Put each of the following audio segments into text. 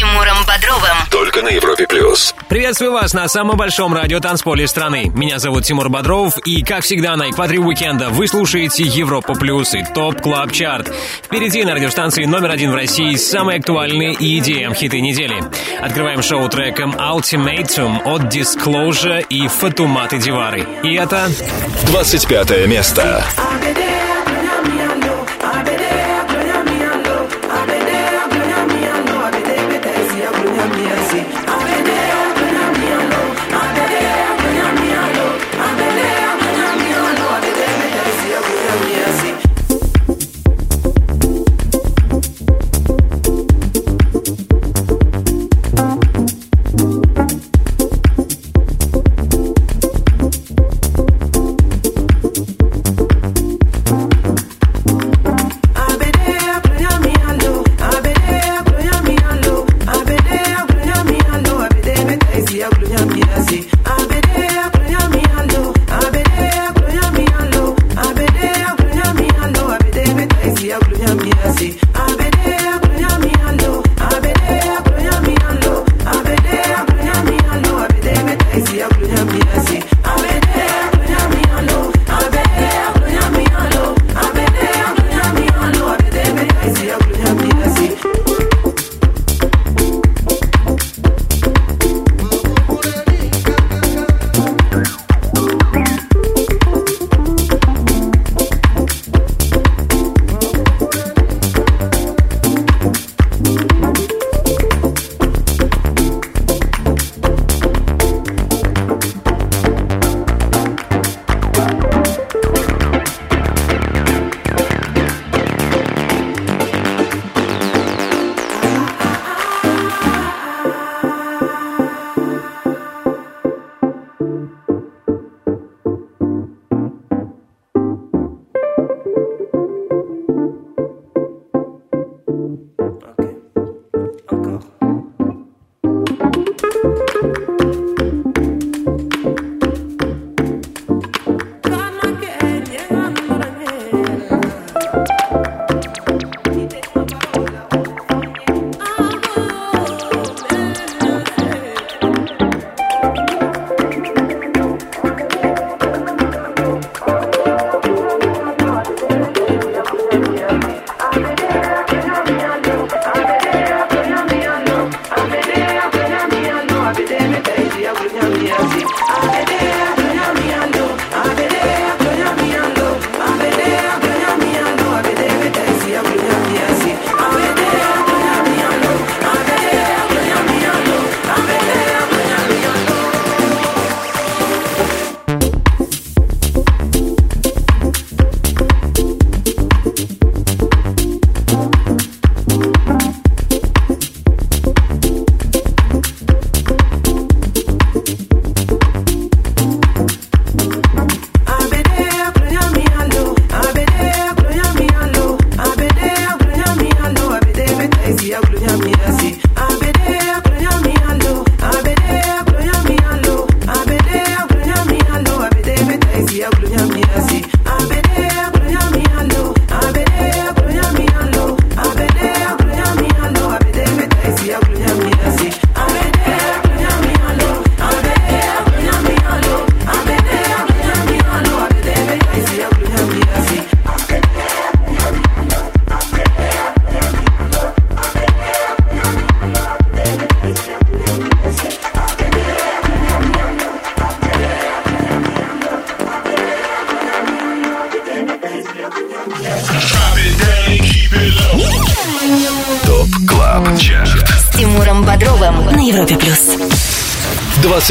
Тимуром Бодровым. Только на Европе Плюс. Приветствую вас на самом большом радиотанцполе страны. Меня зовут Тимур Бодров, и, как всегда, на экваторе уикенда вы слушаете Европа Плюс и Top Club Chart. Впереди на радиостанции номер один в России самые актуальные и EDM хиты недели. Открываем шоу треком Ultimatum от Disclosure и Фатуматы Дивары. И это 25 место.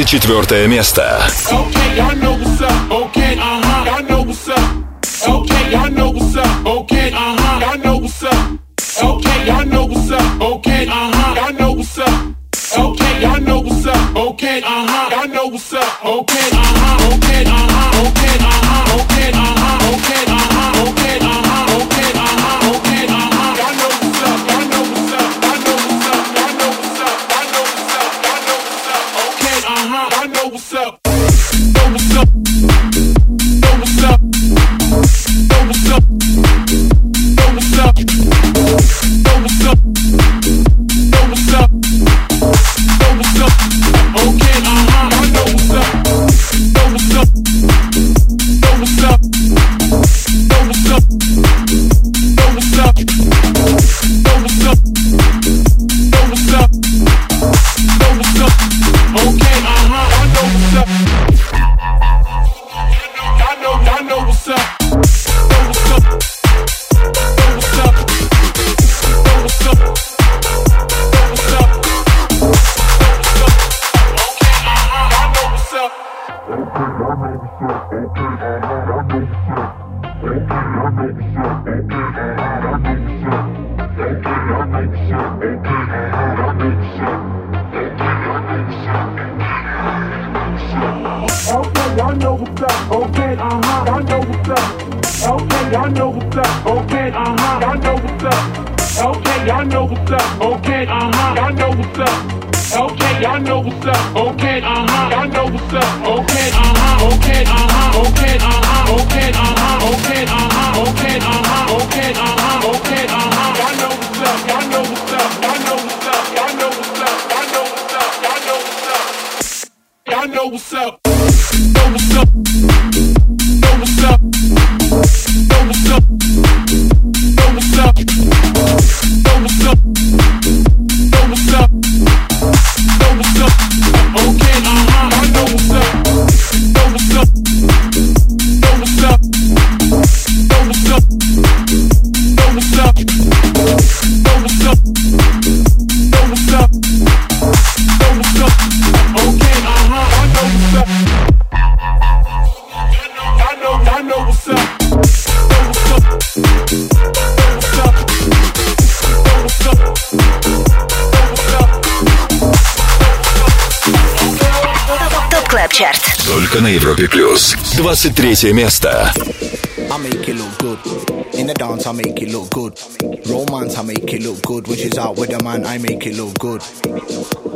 24 место. Okay, I know what's up. Okay, uh huh. I know what's up. Okay, I know what's up. Okay, uh huh. I know know what's up. Okay, uh huh. Know what's up. Okay, uh huh. I know what's up. Okay, uh huh. Okay, uh huh. Okay, uh huh. Okay, uh huh. Okay, uh huh. Okay, uh huh. Okay, uh huh. Okay, uh know what's up. I know what's up. I know what's up. I know what's up. I know what's up. I know. I know what's up know what's up. Только на Европе плюс. 23 место. I make it look good. In the dance, I make it look good. Romance, I make it look good. When she's out with a man, I make it look good.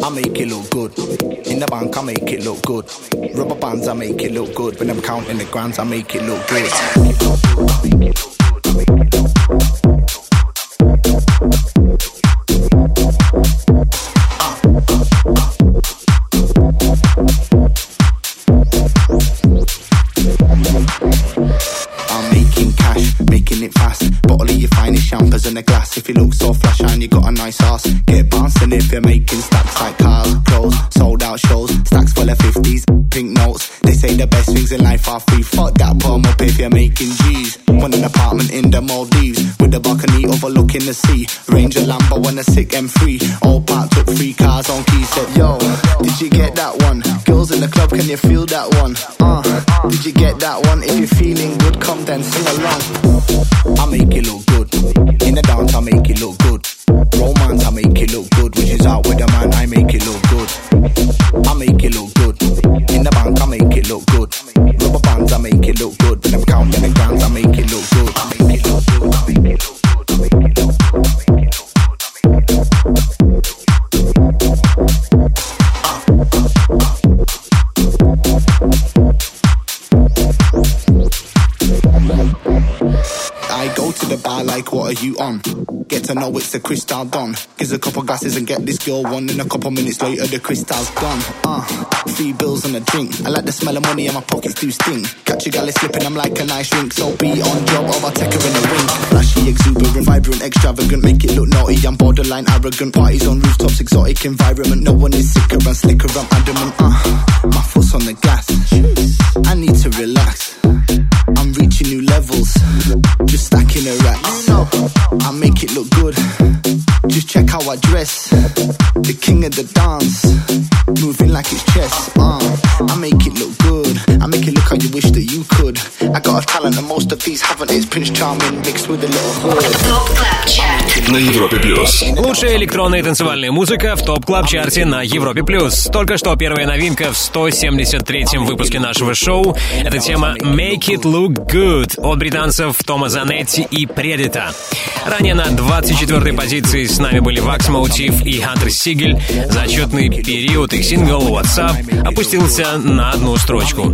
I make it look good. In the bank, I make it look good. Rubber bands, I make it look good. When I'm counting the grands, I make it look good. The Crystal Don. Gives a couple glasses and get this girl one. And a couple minutes later, the crystal's gone. Uh, three bills and a drink. I like the smell of money and my pockets do sting. Catch a gal slipping, I'm like a nice drink. So be on job or I'll take her in the ring. Flashy, exuberant, vibrant, extravagant. Make it look naughty, I'm borderline arrogant. Parties on rooftops, exotic environment. No one is sicker and slicker, I'm adamant. Uh, my foot's on the gas. На Европе плюс. Лучшая электронная танцевальная музыка в Top Club Chart е на Европе+. плюс. Только что первая новинка в 173-м выпуске нашего шоу. Это тема «Make It Look Good» от британцев Тома Занетти и Предита. Ранее на 24-й позиции с нами были Wax Motif и Hunter Siegel. За отчетный период их сингл WhatsApp опустился на одну строчку.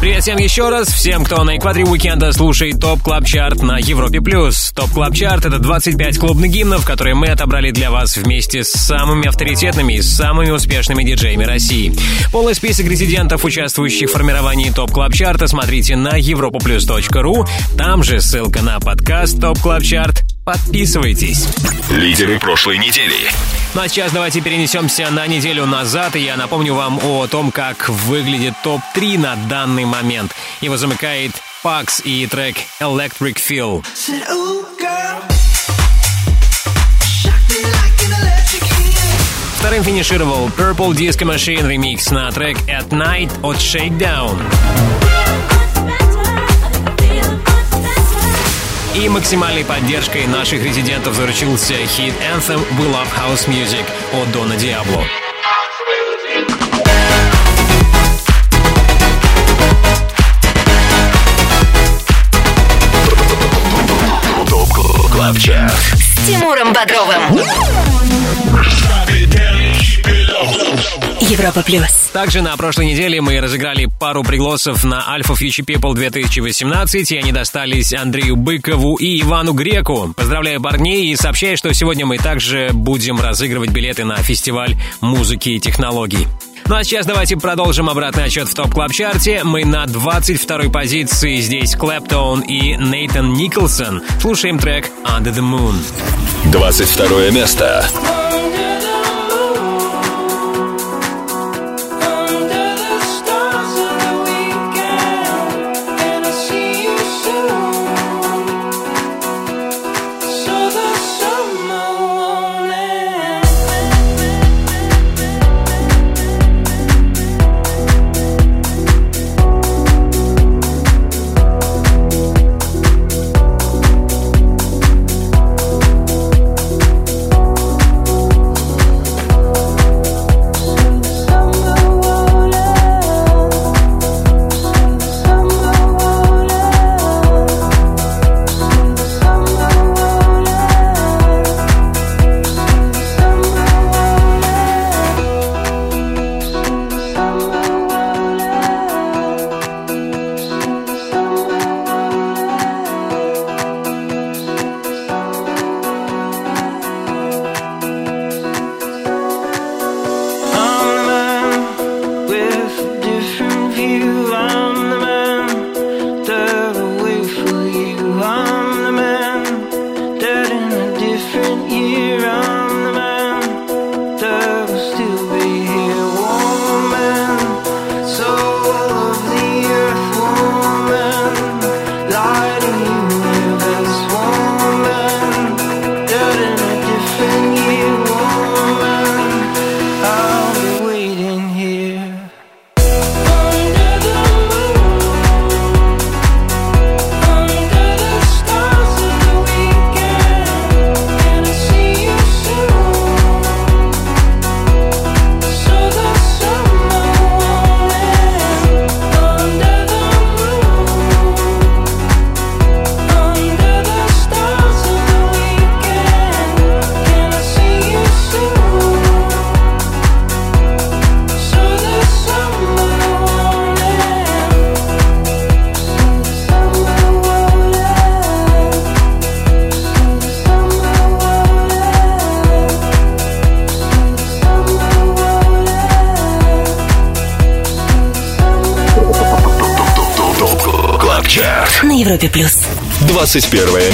Привет всем еще раз. Всем, кто на экваторе уикенда слушает TOP Club Chart на Европе Плюс. TOP Club Chart — это 25 клубных гимнов, которые мы отобрали для вас вместе с самыми авторитетными и самыми успешными диджеями России. Полный список резидентов, участвующих в формировании TOP Club Chart а, смотрите на europaplus.ru. Там же ссылка на подкаст TOP Club Chart. Подписывайтесь. Лидеры прошлой недели. Ну а сейчас давайте перенесемся на неделю назад, и я напомню вам о том, как выглядит топ-3 на данный момент. Его замыкает PAX и трек Electric Feel. Вторым финишировал Purple Disco Machine ремикс на трек At Night от Shakedown. И максимальной поддержкой наших резидентов заручился хит Anthem We Love House Music от Дона Диабло. КЛАБ ЧАРТ. С Тимуром Бодровым. Европа плюс. Также на прошлой неделе мы разыграли пару пригласов на Alpha Future People 2018, и они достались Андрею Быкову и Ивану Греку. Поздравляю парней и сообщаю, что сегодня мы также будем разыгрывать билеты на фестиваль музыки и технологий. Ну а сейчас давайте продолжим обратный отчет в топ клаб чарте Мы на 22 позиции. Здесь Клэптон и Нейтан Николсон. Слушаем трек Under the Moon. 22 место. 21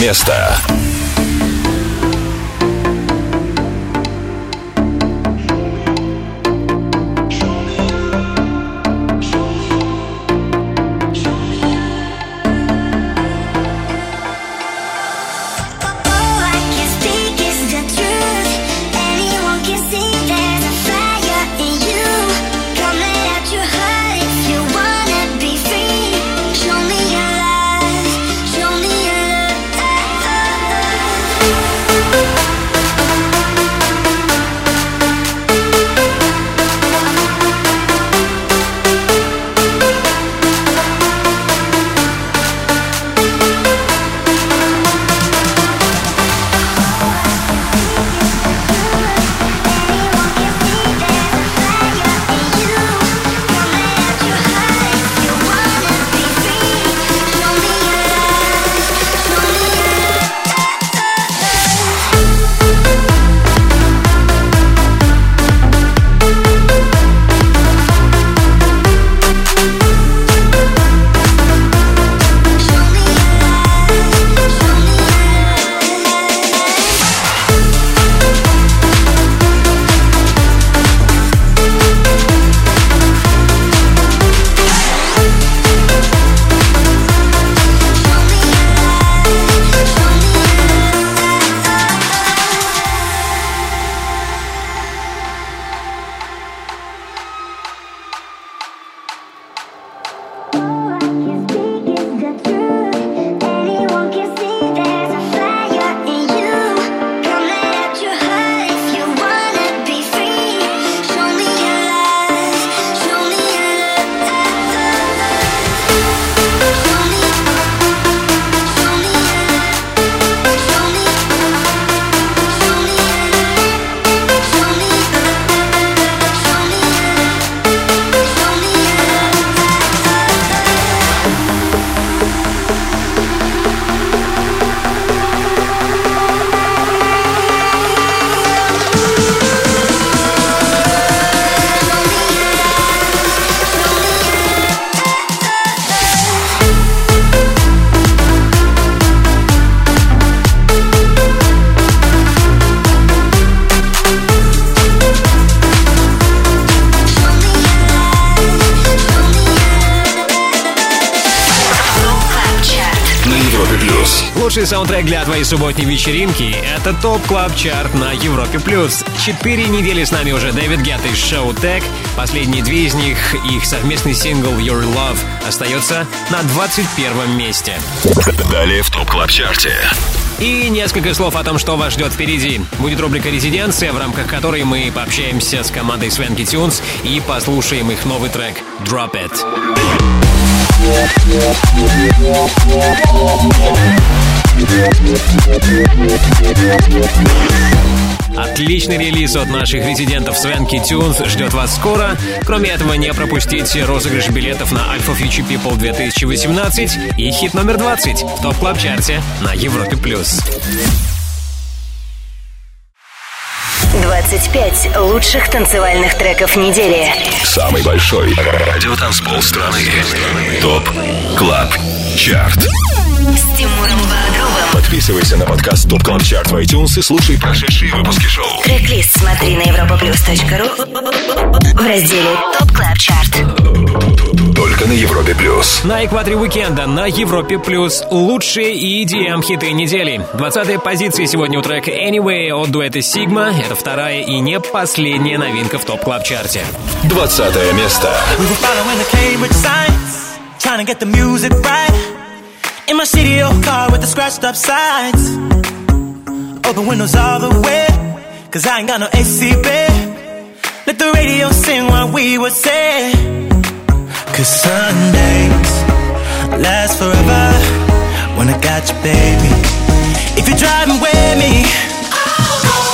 это TOP Club Chart на Европе Плюс. Четыре недели с нами уже David Guetta и Showtek. Последние две из них, их совместный сингл Your Love, остается на 21 месте. Далее в TOP Club Chart е. И несколько слов о том, что вас ждет впереди. Будет рубрика «Резиденция», в рамках которой мы пообщаемся с командой Swanky Tunes и послушаем их новый трек «Drop It». Отличный релиз от наших резидентов Swanky Tunes ждет вас скоро. Кроме этого, не пропустите розыгрыш билетов на Alfa Future People 2018 и хит номер 20 в TOP Club Chart е на Европе Плюс. 25 лучших танцевальных треков недели. Самый большой радиотанцпол страны. TOP Club Chart. С Тимуром Бодровым. Подписывайся на подкаст TOP Club Chart в iTunes и слушай прошедшие выпуски шоу. Трек-лист смотри на europaplus.ru в разделе TOP Club Chart. Только на Европе Плюс. На экваторе уикенда на Европе Плюс лучшие EDM хиты недели. 20 позиция сегодня у трека Anyway от дуэта Sigma. Это вторая и не последняя новинка в TOP Club Chart е 20 место. We In my shitty old car with the scratched up sides. Open windows all the way, cause I ain't got no AC, babe. Let the radio sing what we would say. Cause Sundays last forever when I got you, baby. If you're driving with me, I'll go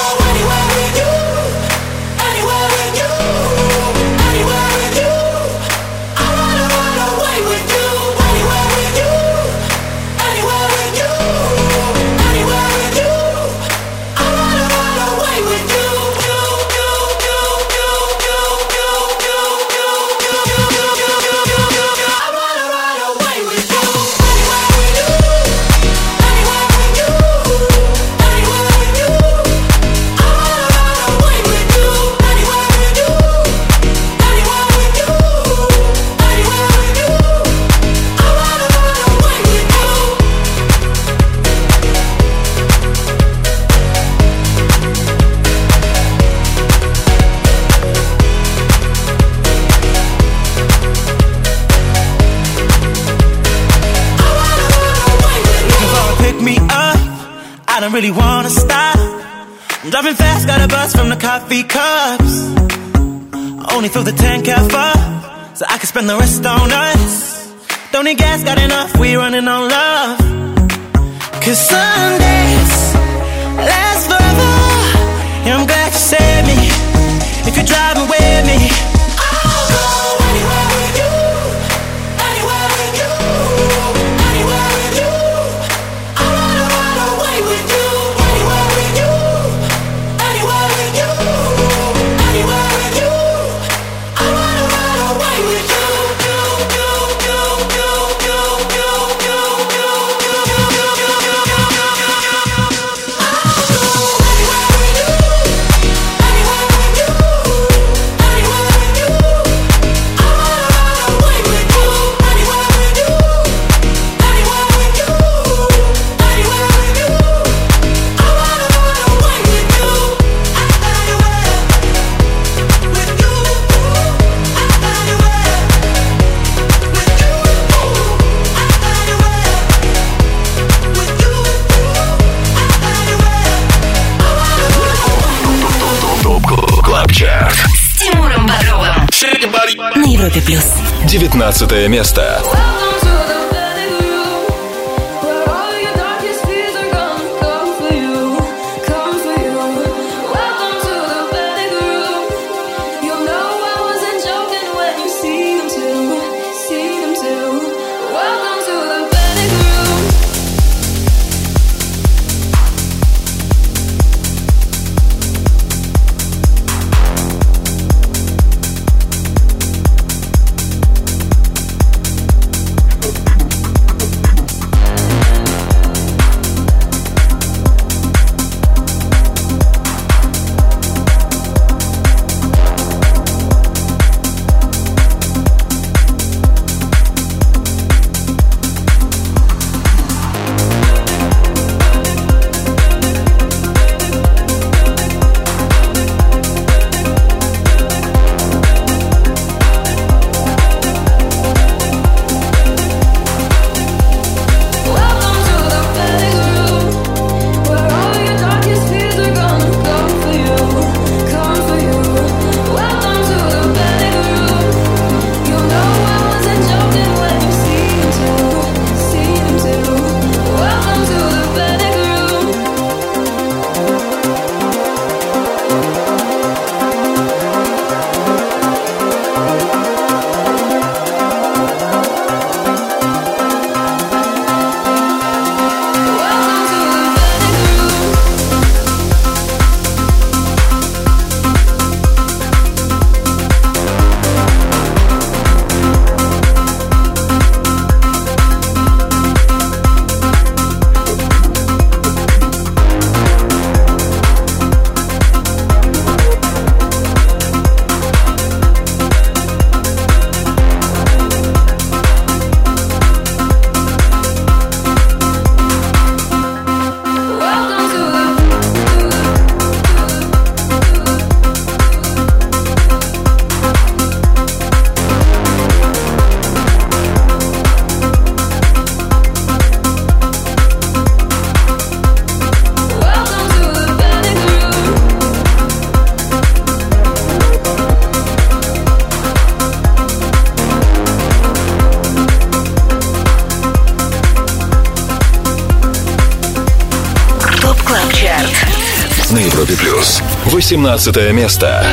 really wanna stop. I'm driving fast, got a bus from the coffee cups. I Only fill the tank half up, so I can spend the rest on us. Don't need gas, got enough, we running on love. Cause Sundays last forever. And I'm glad you saved me. If you're driving with me, Европе Плюс. 19 место. 18 место.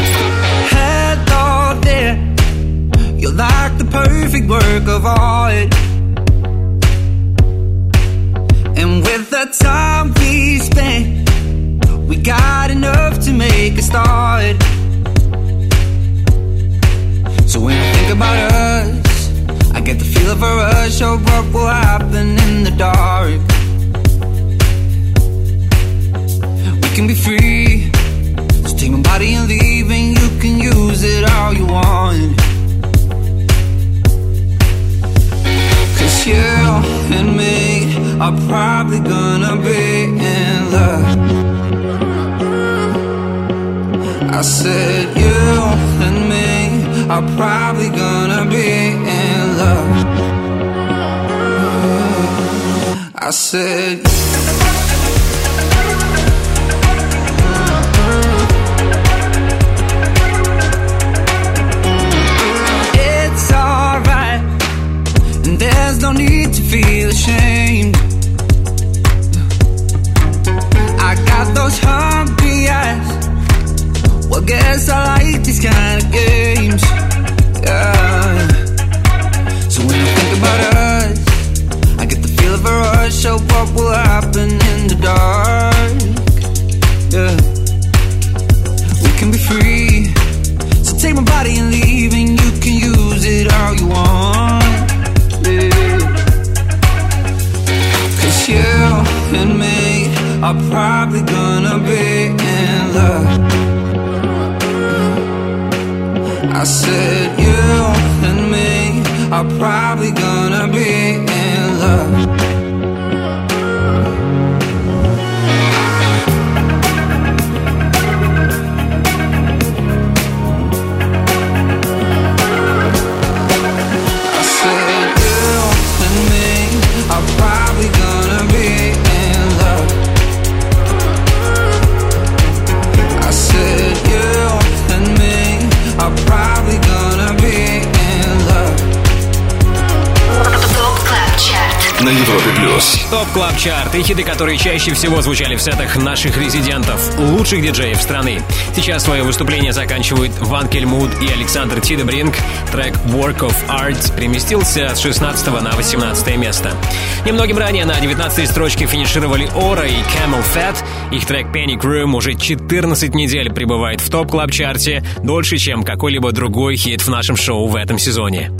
Are probably gonna be in love. I said you and me are probably gonna be in love. I said it's alright, and there's no need to feel ashamed. Those hungry eyes. Well, guess I like these kind of games. Yeah. So when I think about us, I get the feel of a rush of what will happen in the dark. Are probably gonna be in love. I said you and me are probably gonna be На Европе плюс. TOP Club Chart и хиты, которые чаще всего звучали в сетах наших резидентов, лучших диджеев страны. Сейчас свое выступление заканчивают Wankelmut и Alexander Tidebrink. Трек Work of Art переместился с 16 на 18 место. Немногим ранее на 19 строчке финишировали Au/Ra и CamelPhat. Их трек Panic Room уже 14 недель пребывает в TOP Club Chart е дольше, чем какой-либо другой хит в нашем шоу в этом сезоне.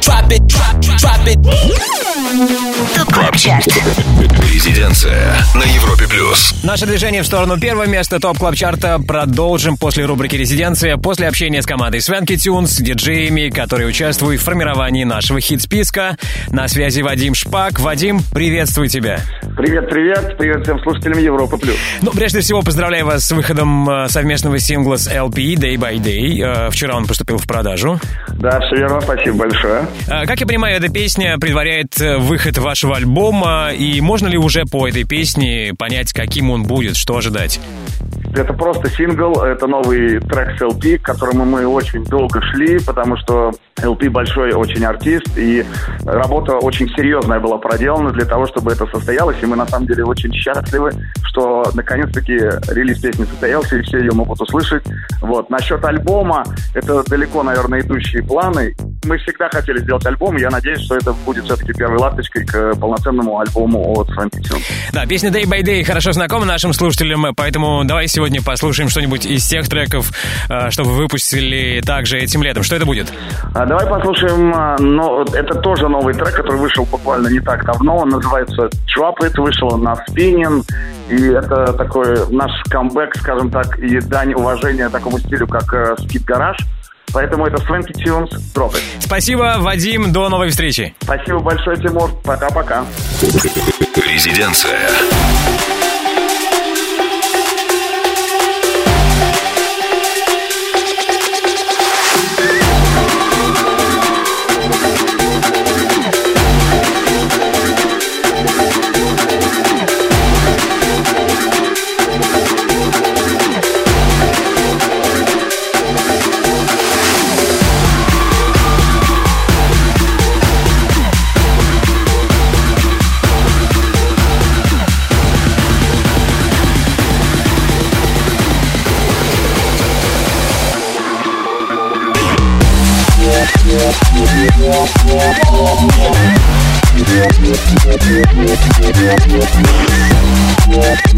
Drop it, drop, drop it. The Club chat. Резиденция на Европе плюс. Наше движение в сторону первого места топ клаб чарта продолжим после рубрики «Резиденция», после общения с командой Свенки Тюнс, диджеями, которые участвуют в формировании нашего хит-списка. На связи Вадим Шпак. Вадим, приветствую тебя. Привет, привет, привет всем слушателям Европы Плюс. Ну, прежде всего, поздравляю вас с выходом э, совместного сингла с LP Day by Day. Э, Вчера он поступил в продажу. Да, все верно, спасибо большое. Э, Как я понимаю, эта песня предваряет выход вашего альбома, и можно ли уже по этой песне понять, каким он будет, что ожидать? Это просто сингл, это новый трек с LP, к которому мы очень долго шли, потому что LP большой очень артист, и работа очень серьезная была проделана для того, чтобы это состоялось, и мы на самом деле очень счастливы, что наконец-таки релиз песни состоялся, и все ее могут услышать. Вот. Насчет альбома, это далеко, наверное, идущие планы. Мы всегда хотели сделать альбом, я надеюсь, что это будет все-таки первой ласточкой к полноценному альбому от Фрэнки Тюнс. Да, песня Day by Day хорошо знакома нашим слушателям, поэтому давай сегодня послушаем что-нибудь из тех треков, э, что вы выпустили также этим летом. Что это будет? А давай послушаем, а, но это тоже новый трек, который вышел буквально не так давно. Он называется Drop It, вышел на Spinning. И это такой наш камбэк, скажем так, и дань уважения такому стилю, как э, Skid Garage. Поэтому это Swanky Tunes Drop It. Спасибо, Вадим, до новой встречи. Спасибо большое, Тимур. Пока-пока. Резиденция.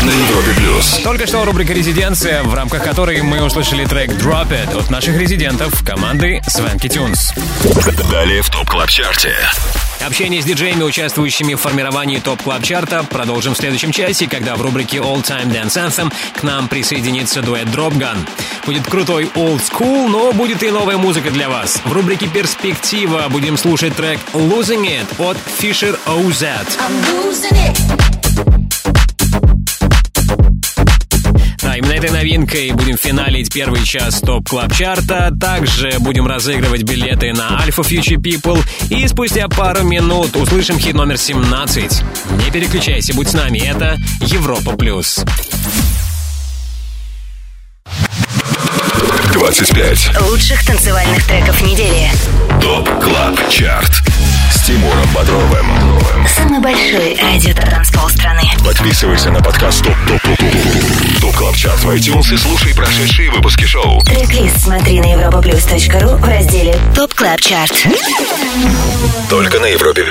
На Европе плюс. Только что рубрика «Резиденция», в рамках которой мы услышали трек «Drop It» от наших резидентов команды Swanky Tunes. Далее в TOP Club Chart е. Общение с диджеями, участвующими в формировании TOP Club Chart а, продолжим в следующем часе, когда в рубрике All Time Dance Anthem к нам присоединится дуэт Dropgun. Будет крутой old school, но будет и новая музыка для вас. В рубрике «Перспектива» будем слушать трек «Losing It» от Fisher OZ. Да, именно этой новинкой будем финалить первый час TOP Club Chart а. Также будем разыгрывать билеты на Alfa Future People. И спустя пару минут услышим хит номер 17. Не переключайся, будь с нами. Это Европа Плюс. 25. Лучших танцевальных треков недели. TOP Club Chart. Тимуром Бодровым. Самый большой радиотанцпол страны. Подписывайся на подкаст TOP TOP TOP TOP TOP Club Chart в iTunes и слушай прошедшие выпуски шоу. Трек-лист смотри на europaplus.ru в разделе TOP Club Chart. Только на Европе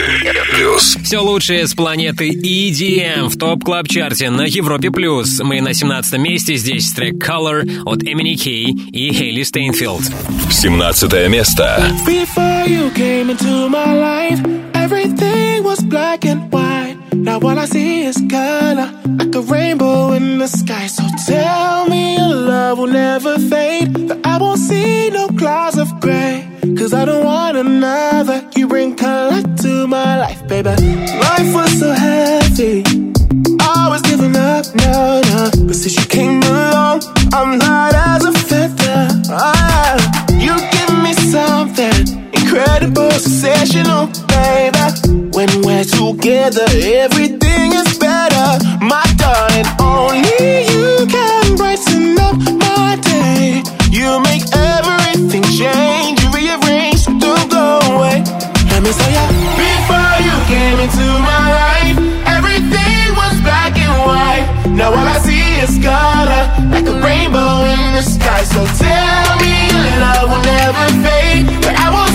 плюс. Все лучшее с планеты EDM в TOP Club Chart е на Европе Плюс. Мы на 17 месте. Здесь трек Colour от MNEK и Hailee Steinfeld. 17 место. Before you came into my life, everything was black and white. Now all I see is color, like a rainbow in the sky. So tell me your love will never fade, that I won't see no clouds of gray. Cause I don't want another. You bring color to my life, baby. Life was so heavy. I was giving up, no, no. But since you came along, I'm light as a feather. Ah, you give me something incredible, sensational, baby. When we're together, everything is better. My darling, only you can brighten up my day. You make everything change, you rearrange, don't go away. Let me say ya. Before you came into my life, everything was black and white. Now all I see is color, like a rainbow in the sky. So tell me your love will never fade, but I won't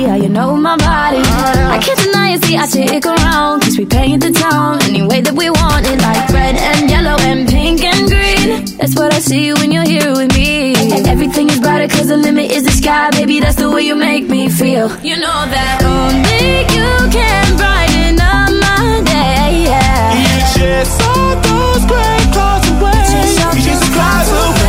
know my body. I can't deny it, see, I stick around, cause we paint the town any way that we want it, like red and yellow and pink and green. That's what I see when you're here with me. Everything is brighter, cause the limit is the sky, baby, that's the way you make me feel. You know that only you can brighten up my day, yeah. You chase all those gray clouds away. Chase the clouds away.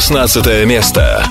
16 место.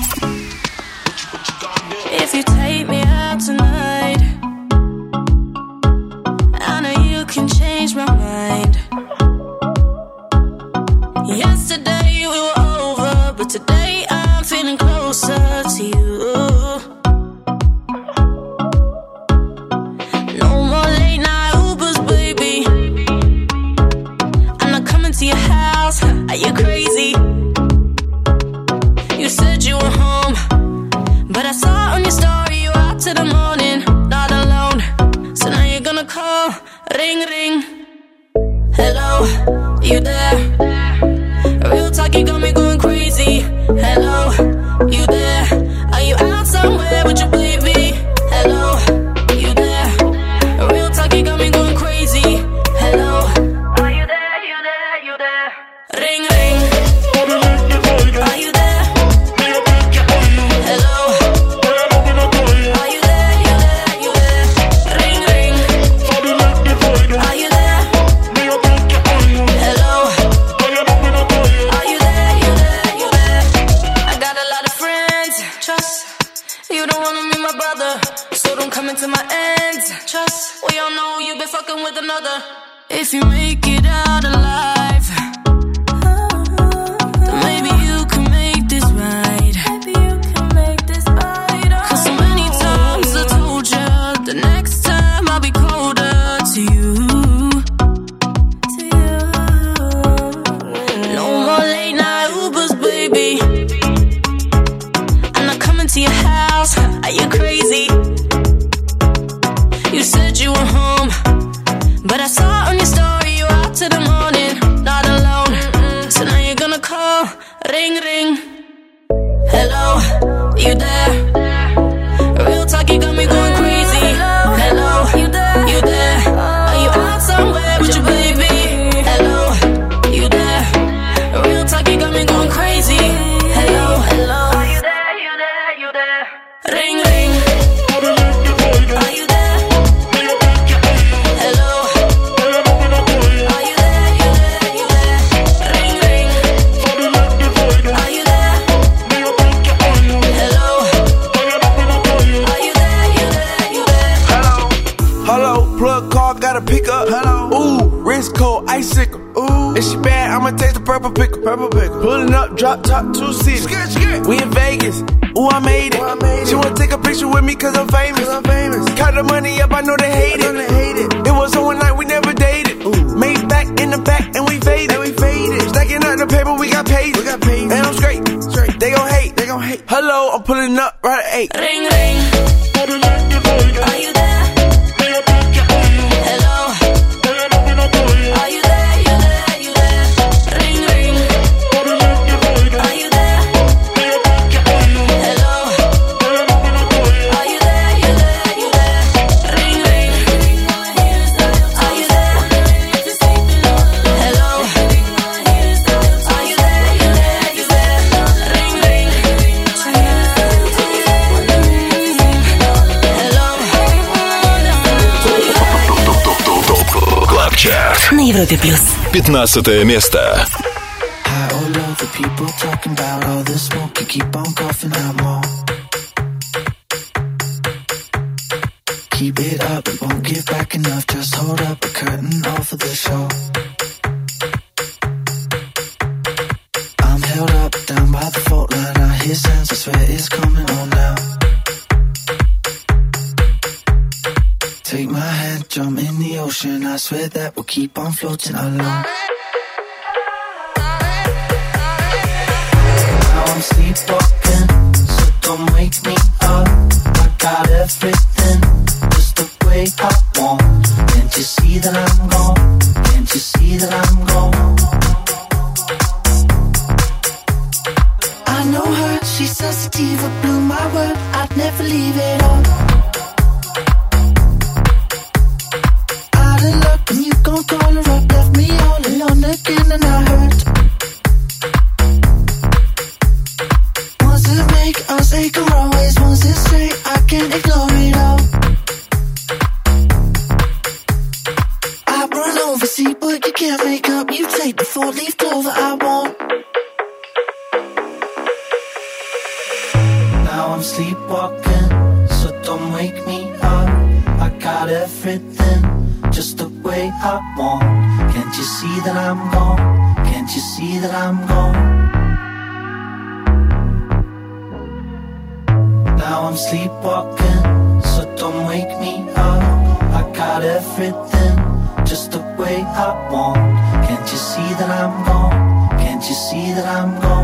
you were home, but I saw on your story you out to the morning, not alone. So now you're gonna call, ring ring. Hello, you there? icicle. Ooh. If she bad, I'ma taste the purple pickle. Purple pickle. Pulling up, drop top, two seats. We in Vegas. Ooh, I made it. Ooh, I made it. She wanna take a picture with me cause I'm famous. Cause I'm famous. Count the money up, I know they hate it. They hate it. it was on one night, we never dated. Ooh. Made back in the back and we faded. And we faded. Stacking up the paper, we got paid. We got paid. And I'm straight. straight. They gon' hate. They gon' hate. Hello, I'm pulling up right at eight. Ring, ring. Европе плюс. 15 место. I owe love for people talking about all this smoke and keep on going. Keep on floating along. Want. Now I'm sleepwalking, so don't wake me up. I got everything just the way I want. Can't you see that I'm gone? Can't you see that I'm gone? Now I'm sleepwalking, so don't wake me up. I got everything just the way I want. Can't you see that I'm gone? You see that I'm gone?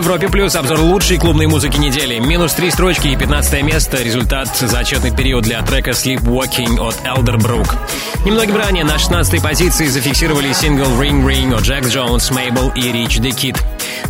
Европе Плюс обзор лучшей клубной музыки недели. Минус три строчки и 15 место. Результат за отчетный период для трека Sleepwalking от Elderbrook. Немногим ранее на 16 позиции зафиксировали сингл Ring Ring от Jax Jones, Mabel и Рич the Kid.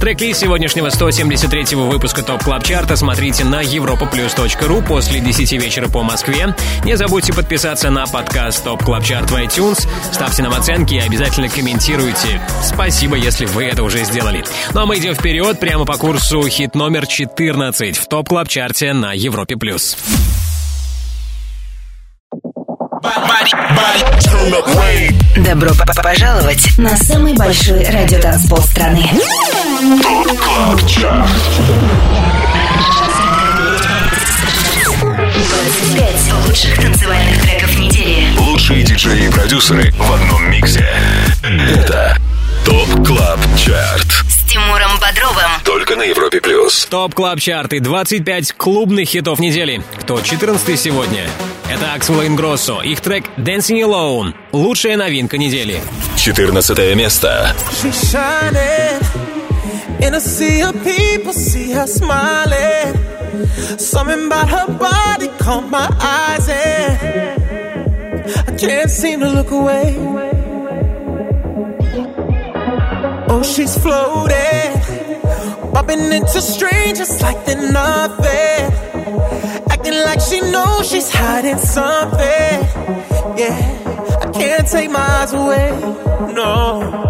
Трек-лист сегодняшнего 173-го выпуска TOP Club Chart а смотрите на europaplus.ru после 10 вечера по Москве. Не забудьте подписаться на подкаст TOP Club Chart в iTunes, ставьте нам оценки и обязательно комментируйте. Спасибо, если вы это уже сделали. Ну а мы идем вперед прямо по курсу хит номер 14 в TOP Club Chart е на Европе Плюс. Добро пожаловать на самый большой радиотанцпол страны. TOP Club Chart. 25 лучших танцевальных треков недели. Лучшие диджеи и продюсеры в одном миксе. Это TOP Club Chart. С Тимуром Бодровым. Только на Европе плюс. TOP Club Chart и 25 клубных хитов недели. Кто 14 сегодня? Это Axwell Ingrosso. Их трек Dancing Alone. Лучшая новинка недели. 14 место. She's shining in a sea of people, see her smiling. Something about her body caught my eyes, and I can't seem to look away. Oh, she's floating, bumping into strangers like they're nothing. Acting like she knows she's hiding something. Yeah, I can't take my eyes away. No.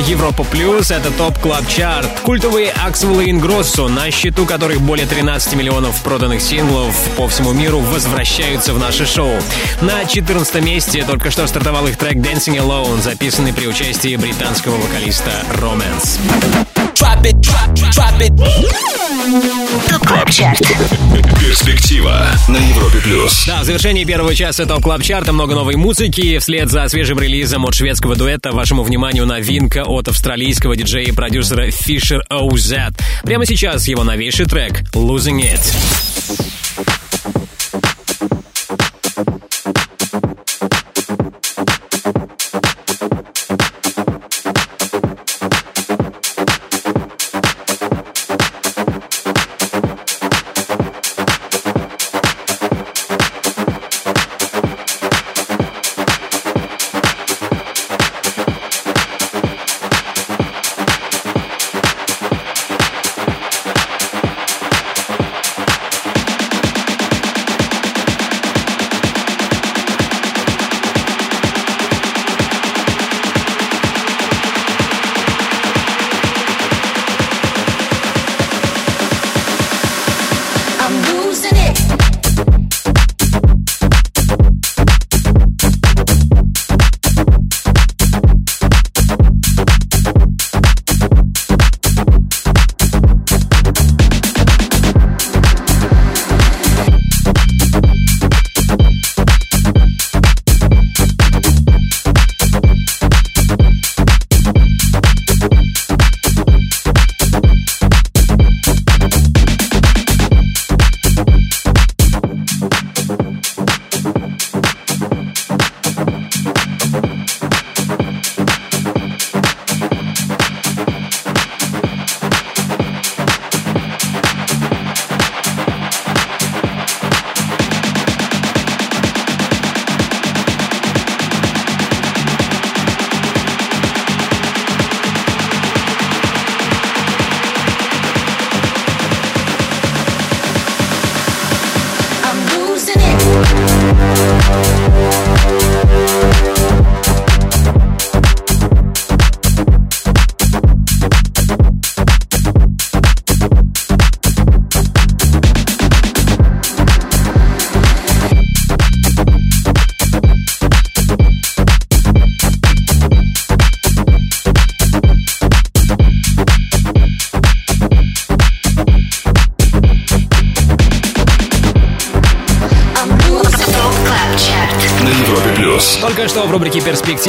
Европа Плюс, это Top Club Chart. Культовые Axwell и Ingrosso, на счету которых более 13 миллионов проданных синглов по всему миру, возвращаются в наше шоу. На 14 месте только что стартовал их трек Dancing Alone, записанный при участии британского вокалиста Romans. Drop it, drop, drop it. ТОП Клаб Чарт. Перспектива на Европе плюс. Да, в завершении первого часа Top Club Chart а много новой музыки. Вслед за свежим релизом от шведского дуэта вашему вниманию новинка от австралийского диджея и продюсера Fisher OZ. Прямо сейчас его новейший трек «Losing It».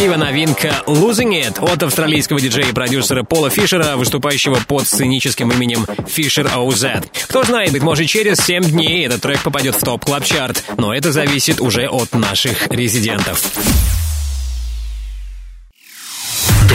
«Перспектива» новинка «Losing It» от австралийского диджея и продюсера Пола Фишера, выступающего под сценическим именем Fisher OZ. Кто знает, быть может, через 7 дней этот трек попадет в Top Club Chart но это зависит уже от наших резидентов.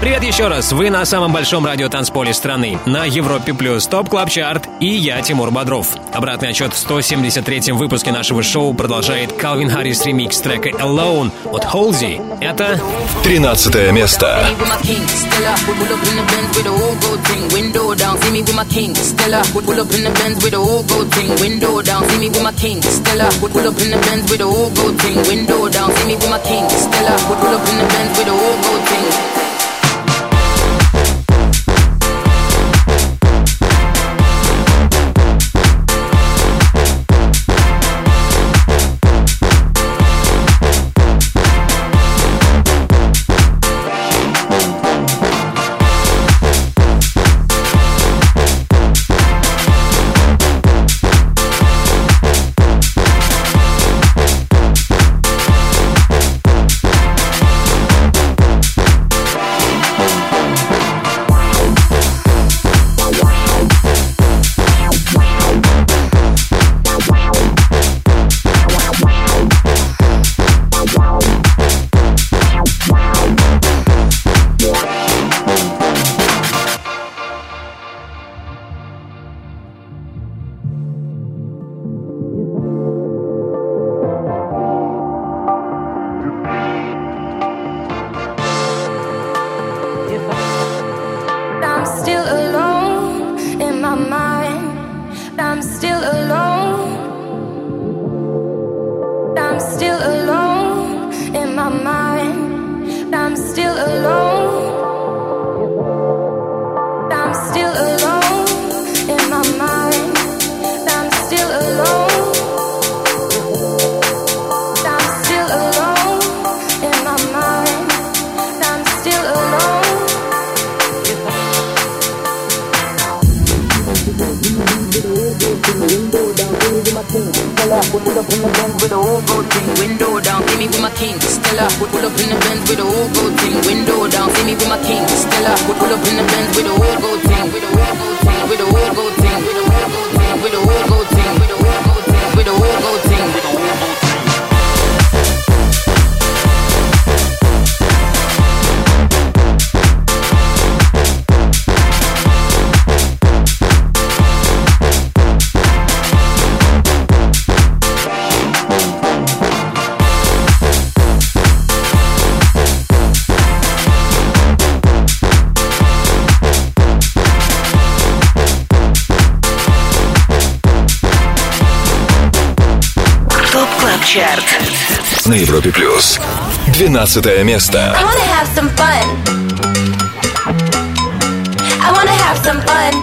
Привет еще раз. Вы на самом большом радио танцполе страны, на Европе Плюс Top Club Chart и я, Тимур Бодров. Обратный отсчет в 173-м выпуске нашего шоу продолжает Калвин Харрис ремикс трека Alone от Холзи. Это 13 место. Window down, see me with my king, Stella. Would pull up in the Benz with a whole gold thing. Чарт. На Европе Плюс. 12 место. I wanna have some fun. I wanna have some fun.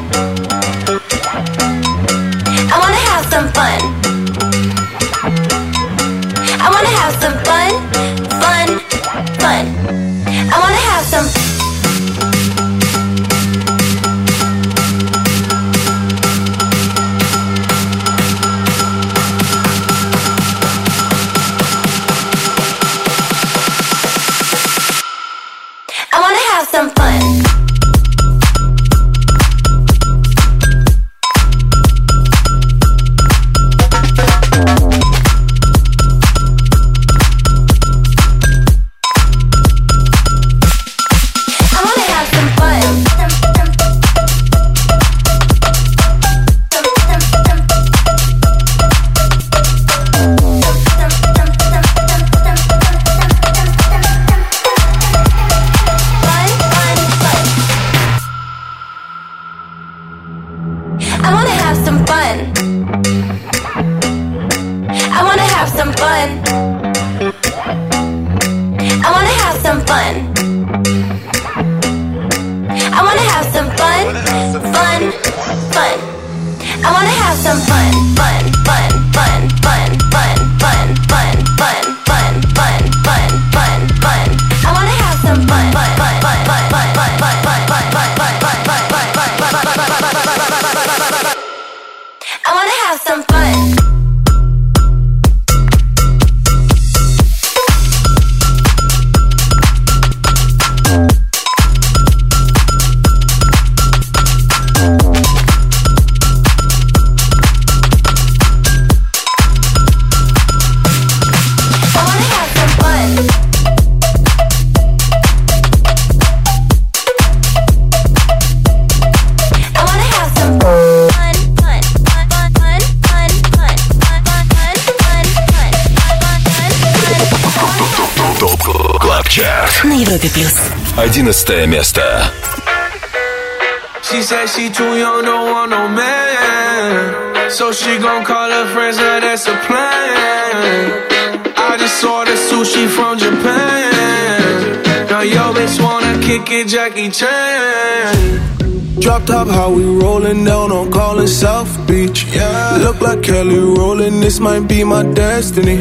Jackie Chan. Drop top, how we rollin' down on callin' South Beach. Yeah. Look like Kelly rollin', this might be my destiny.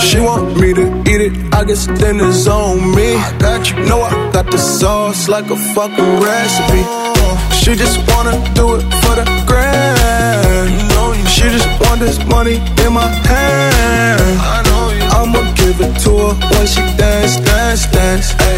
She want me to eat it, I guess then it's on me. I got you, know I got the sauce like a fucking recipe. Oh. She just wanna do it for the grand. She just want this money in my hand. I know you, I'ma give it to her when she dance, dance, dance.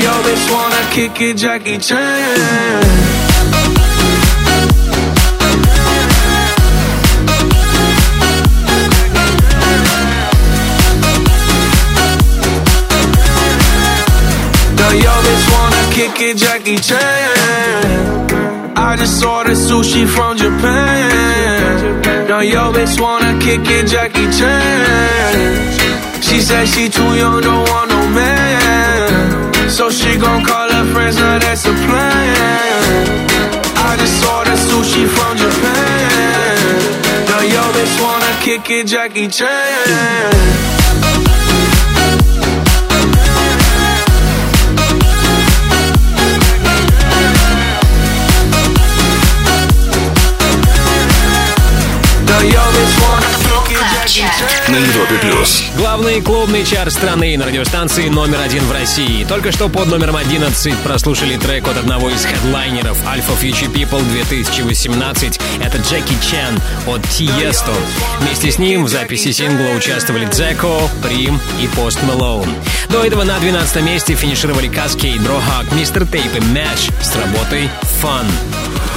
Yo bitch wanna kick it, Jackie Chan. Yo bitch wanna kick it, Jackie Chan. I just ordered sushi from Japan. Now yo bitch wanna kick it, Jackie Chan. She said she too young, don't want no man. So she gon' call her friends, now that's a plan. I just ordered sushi from Japan. Now yo bitch wanna kick it, Jackie Chan. Chan. На Европе плюс. Главный клубный чарт страны на радиостанции номер один в России. Только что под номером 11 прослушали трек от одного из хедлайнеров Alpha Future People 2018. Это Джеки Чан от Тиесто. Вместе с ним в записи сингла участвовали Dzeko, Preme и Пост Мэлоун. До этого на 12 месте финишировали Kaskade, Brohug, Mr. Tape и Madge с работой Fun.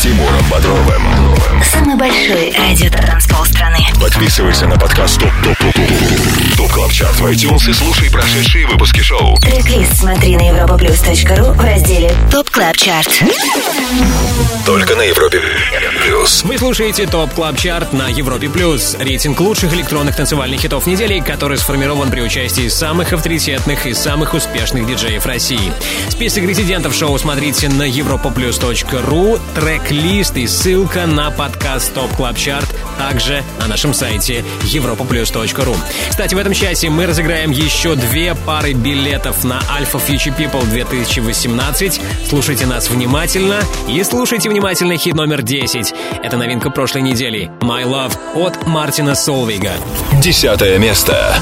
Тимуром Бодровым. Самый большой радио-танцпол страны. Подписывайся на подкаст ТОП ТОП ТОП ТОП ТОП КЛАБ ЧАРТ в iTunes и слушай прошедшие выпуски шоу. Трек-лист смотри на europaplus.ru в разделе Top Club Chart. Только на Европе плюс. Вы слушаете Top Club Chart на Европе Плюс. Рейтинг лучших электронных танцевальных хитов недели, который сформирован при участии самых авторитетных и самых успешных диджеев России. Список резидентов шоу смотрите на europaplus.ru, трек-лист и ссылка на подкаст Top Club Chart также на нашем сайте europaplus.ru. Кстати, в этом часе мы разыграем еще две пары билетов на Alpha Future People 2018. Слушайте нас внимательно и слушайте внимательно хит номер 10. Это новинка прошлой недели. My Love от Мартина Солвейга. Десятое место.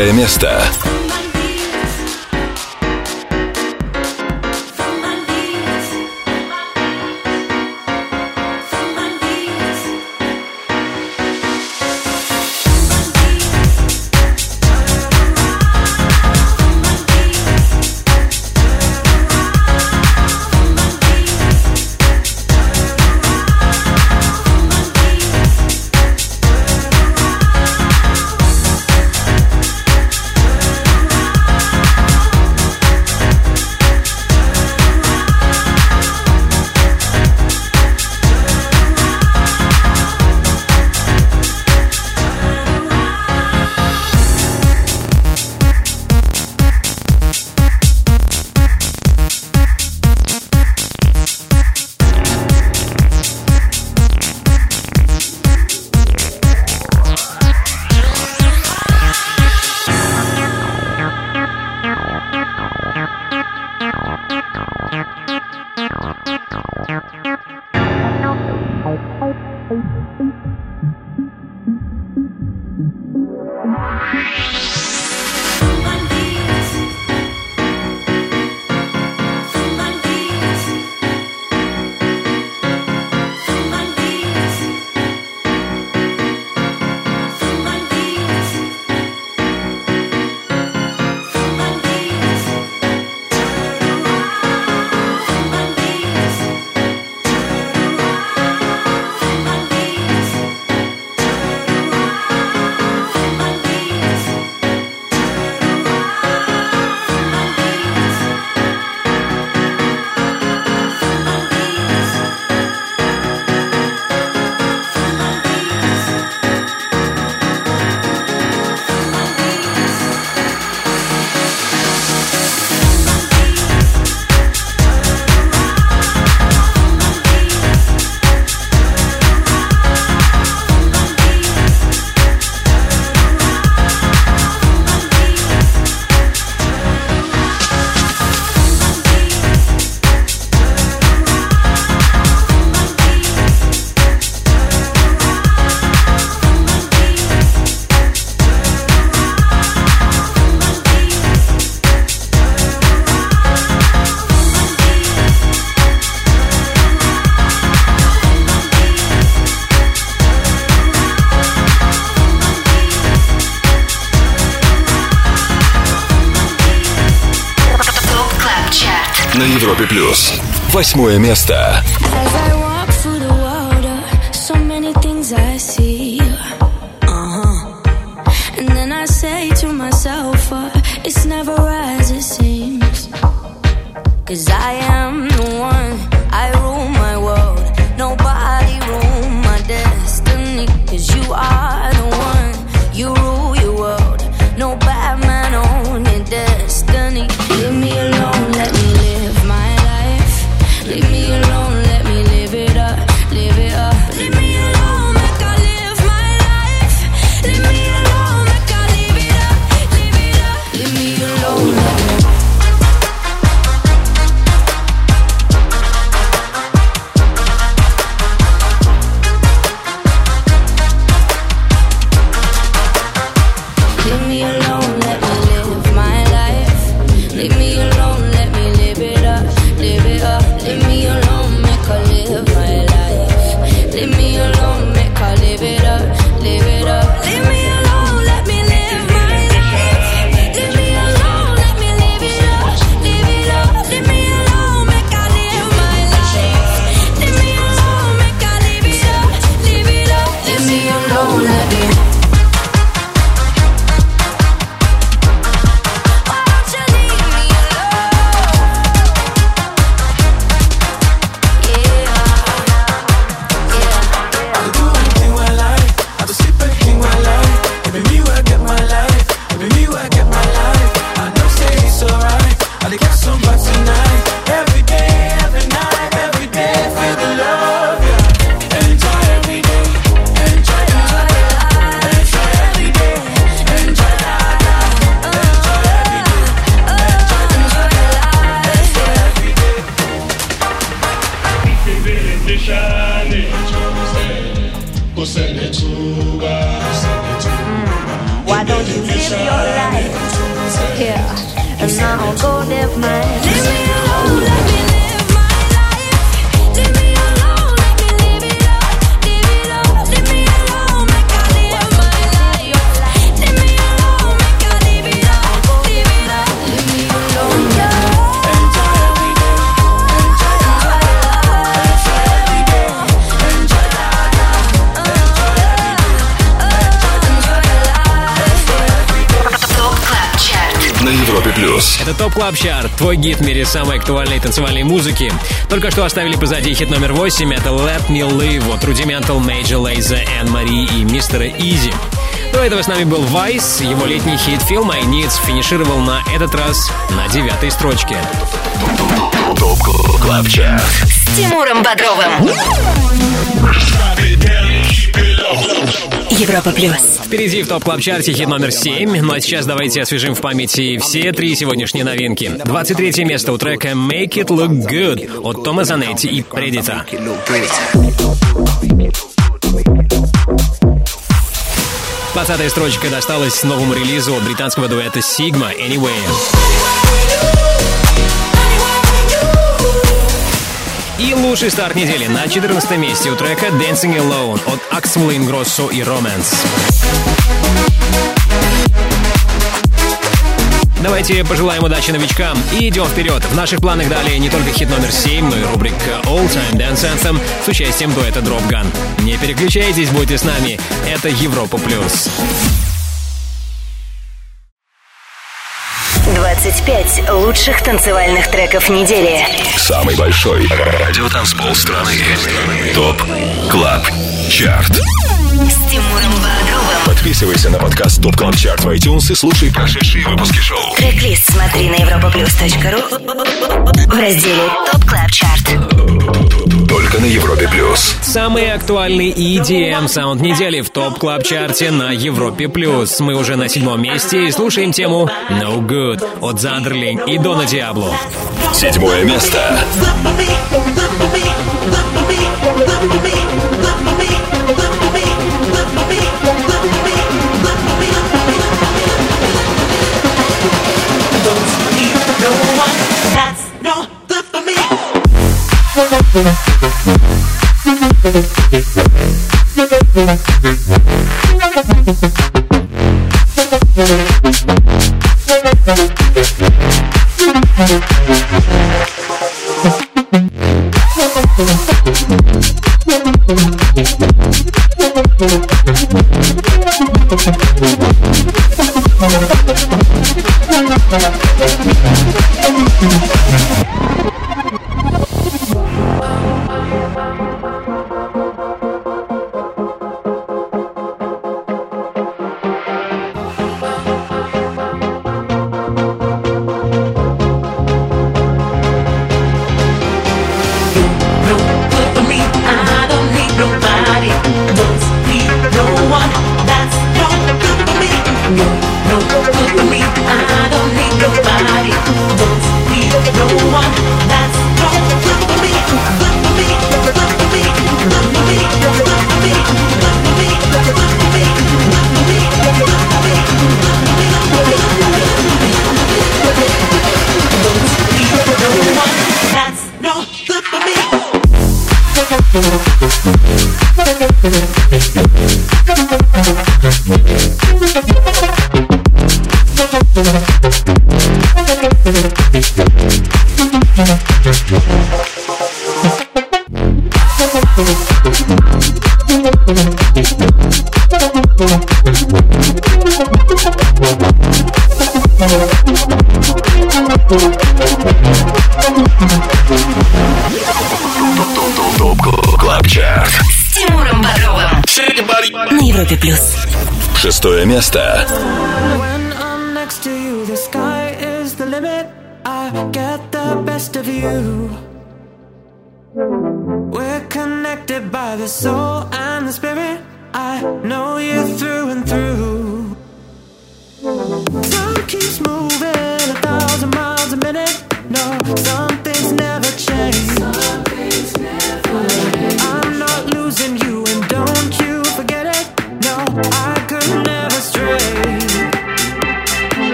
Девятое место. Восьмое место. Club Chart, твой гид в мире самой актуальной танцевальной музыки. Только что оставили позади хит номер 8, это Let Me Live от Rudimental, Major Lazer, Anne-Marie и Mr Eazi. До этого с нами был Weiss, его летний хит Feel My Needs финишировал на этот раз на девятой строчке. Top Club. С Тимуром Бодровым. Европа плюс. Впереди в Top Club Chart е хит номер 7, ну а сейчас давайте освежим в памяти все три сегодняшние новинки. 23 место у трека Make It Look Good от Тома Занетти и Preditah. 20 строчка досталась новому релизу британского дуэта Sigma Anyway. И лучший старт недели на 14 месте у трека Dancing Alone от Axel Ingrosso и Romance. Давайте пожелаем удачи новичкам и идем вперед. В наших планах далее не только хит номер 7, но и рубрика All Time Dance Anthem с участием дуэта Drop Gun. Не переключайтесь, будьте с нами. Это Европа Плюс. 25 лучших танцевальных треков недели. Самый большой радиотанцпол страны. ТОП Клаб Чарт. С Тимуром Бодровым. Подписывайся на подкаст Top Club Chart в iTunes и слушай прошедшие выпуски шоу. Трек-лист смотри на europaplus.ru в разделе Top Club Chart. Только на Европе плюс. Самый актуальный EDM саунд недели в топ клаб чарте на Европе плюс. Мы уже на седьмом месте и слушаем тему No Good от Зандерлинг и Дона Диабло. Седьмое место. ТОП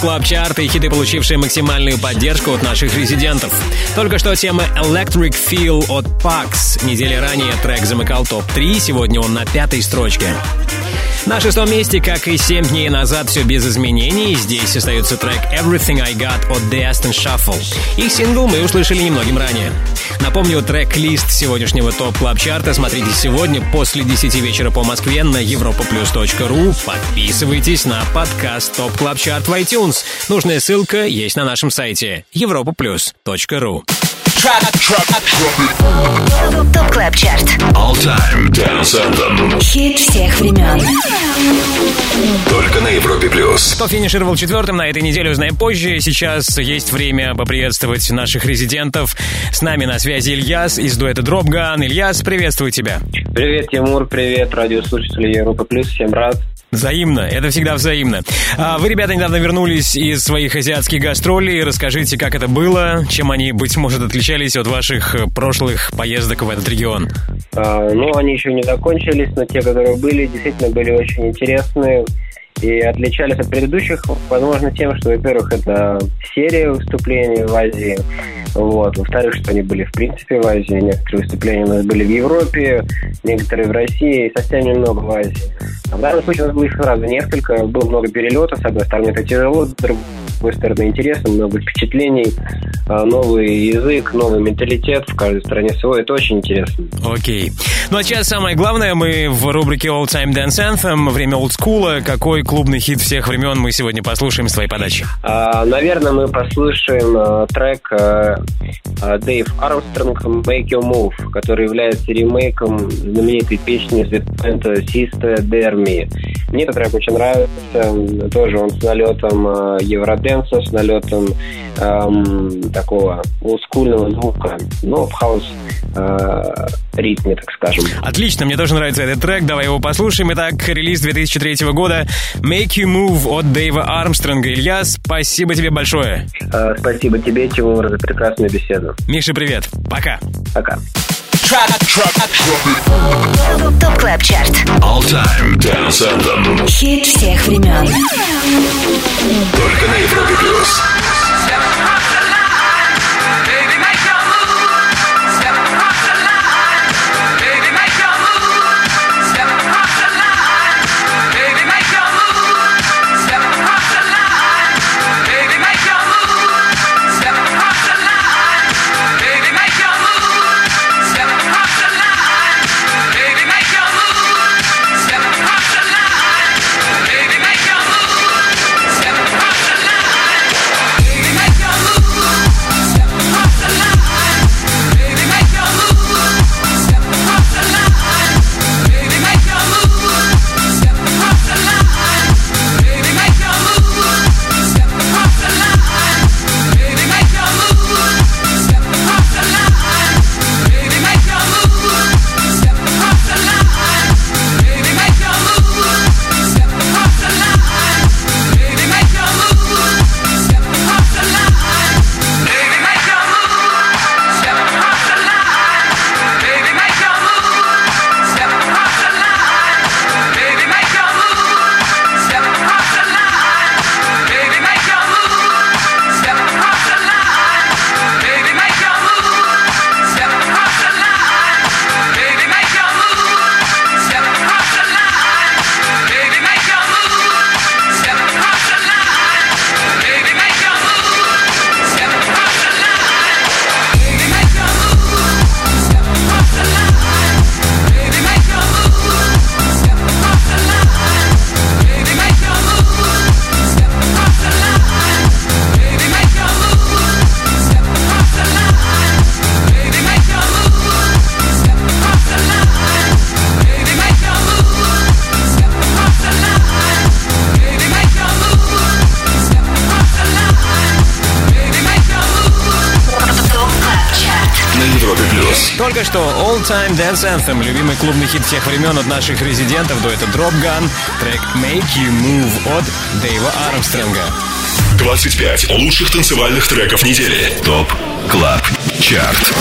Club Chart ы и хиты, получившие максимальную поддержку от наших резидентов. Только что тема Electric Feel от Pax. Неделей ранее трек замыкал топ-3, сегодня он на пятой строчке. На шестом месте, как и семь дней назад, все без изменений. Здесь остается трек Everything I Got от The Aston Shuffle. Их сингл мы услышали немногим ранее. Напомню, трек-лист сегодняшнего Top Club Chart а смотрите сегодня после 10 вечера по Москве на europaplus.ru. Подписывайтесь на подкаст Top Club Chart в iTunes. Нужная ссылка есть на нашем сайте europaplus.ru. ТОП КЛАБ ЧАРТ. All Time Dance Anthem. Хит всех времен. Только на Европе Плюс. Кто финишировал четвертым на этой неделе, узнаем позже. Сейчас есть время поприветствовать наших резидентов. С нами на связи Ильяс из дуэта Дропган. Ильяс, приветствую тебя. Привет, Тимур, привет, радиослушатели Европы Плюс, всем рад. Взаимно, это всегда взаимно. А вы, ребята, недавно вернулись из своих азиатских гастролей. Расскажите, как это было, чем они, быть может, отличались от ваших э, прошлых поездок в этот регион? А, ну, они еще не закончились, но те, которые были, действительно были очень интересные и отличались от предыдущих, возможно, тем, что, во-первых, это серия выступлений в Азии, вот. Во-вторых, что они были, в принципе, в Азии. Некоторые выступления у нас были в Европе, некоторые в России и совсем немного в Азии. А в данном случае у нас было их сразу несколько. Было много перелетов. С одной стороны, это тяжело, с другой стороны, интересно, много впечатлений, а, новый язык, новый менталитет в каждой стране свой. Это очень интересно. Окей. Ну а сейчас самое главное, мы в рубрике All Time Dance Anthem, время олдскула. Какой клубный хит всех времен мы сегодня послушаем с твоей подачи? А, наверное, мы послушаем а, трек а, а, Дэйв Армстронг «Make Your Move», который является ремейком знаменитой песни «Sister Dare Me». Мне этот трек очень нравится. Тоже он с налетом а, евроденса, с налетом эм, такого олдскульного звука, но в хаос э, ритме, так скажем. Отлично, мне тоже нравится этот трек, давай его послушаем. Итак, релиз 2003 года «Make You Move» от Дэйва Армстронга. Илья, спасибо тебе большое. Э, спасибо тебе, Тимур, за прекрасную беседу. Миша, привет. Пока. Пока. ТОП КЛАБ ЧАРТ. All Time Dance Anthem. Хит всех времен. Только на Европе плюс. Что All Time Dance Anthem, любимый клубный хит всех времен от наших резидентов, дуэта Drop Gun, трек Make You Move от Дэйва Армстронга. 25 лучших танцевальных треков недели. ТОП КЛАБ ЧАРТ.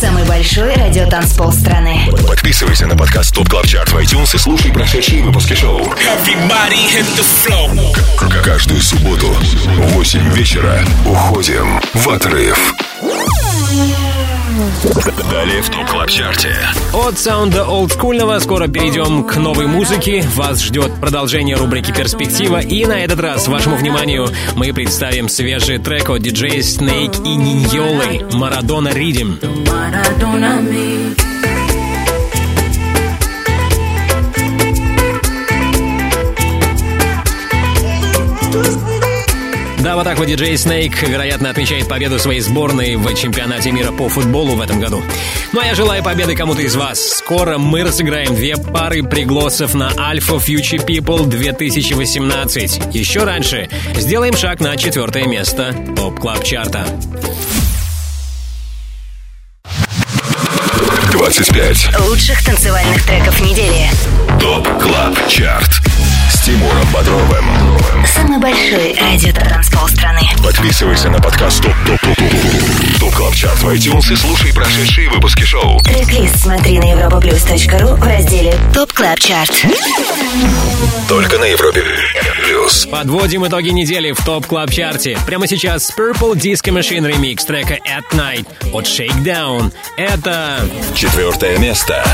Самый большой радиотанцпол страны. Подписывайся на подкаст ТОП КЛАБ ЧАРТ в iTunes и слушай прошедшие выпуски шоу. Everybody hit the flow. К- Каждую субботу в 8 вечера уходим в отрыв. Далее в ТОП КЛАБ ЧАРТе. От саунда олдскульного скоро перейдем к новой музыке. Вас ждет продолжение рубрики «Перспектива». И на этот раз вашему вниманию мы представим свежий трек от диджея Snake и Ниньолы «Марадона Ридим». Да, вот так вот диджей Snake, вероятно, отмечает победу своей сборной в чемпионате мира по футболу в этом году. Ну а я желаю победы кому-то из вас. Скоро мы разыграем две пары пригласов на Alpha Future People 2018. Еще раньше сделаем шаг на четвертое место топ клаб чарта 25 Лучших танцевальных треков недели. ТОП КЛАБ ЧАРТ Тимуром Бодровым. Самый большой радио-транспол страны. Подписывайся на подкаст ТОП ТОП ТОП ТОП ТОП КЛАП ЧАРТ в iTunes и слушай прошедшие выпуски шоу. Трек-лист смотри на europaplus.ru в разделе ТОП КЛАП ЧАРТ. Только на Европе Плюс. Подводим итоги недели в ТОП КЛАП ЧАРТе. Прямо сейчас Purple Disco Machine ремикс трека At Night от Shakedown. Это... Четвертое место.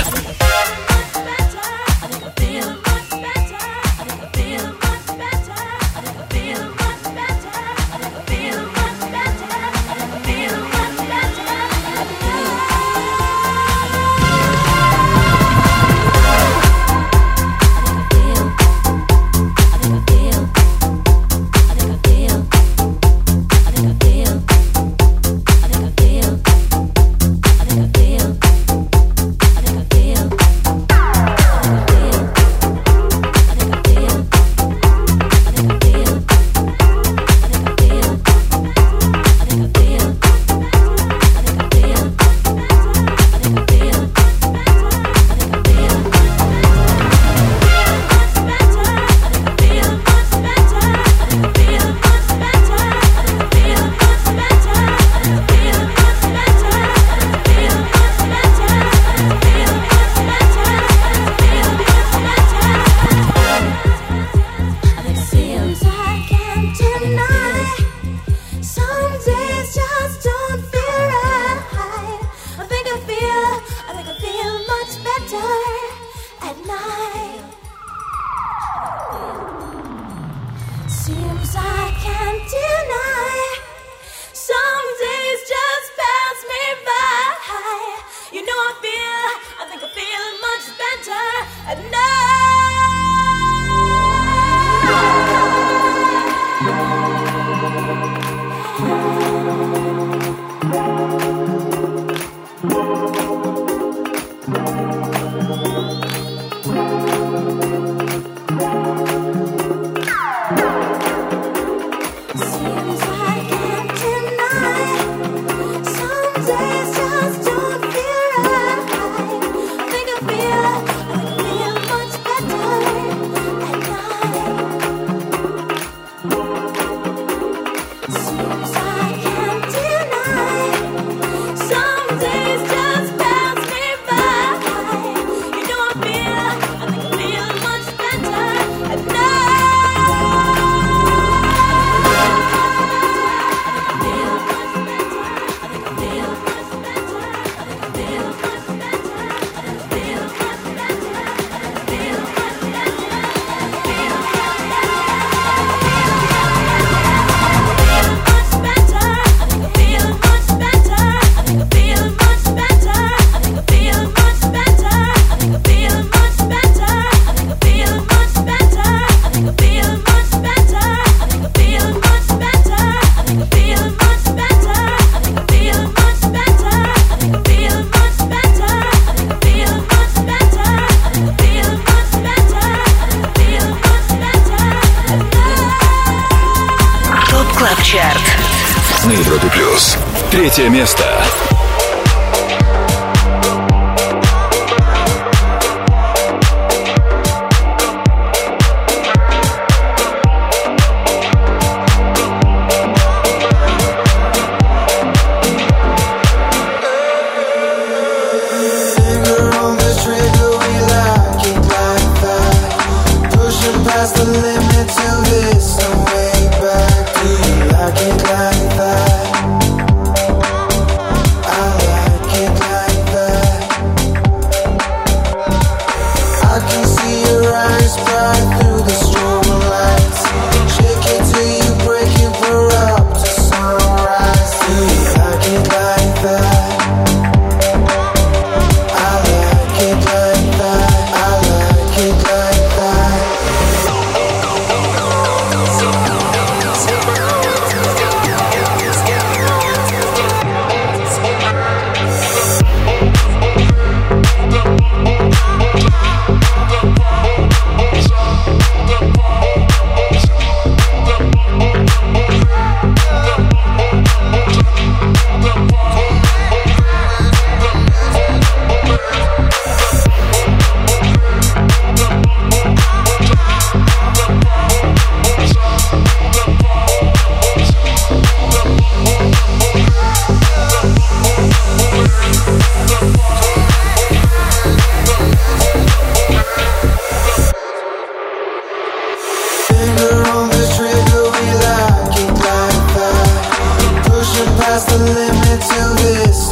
the limit to this?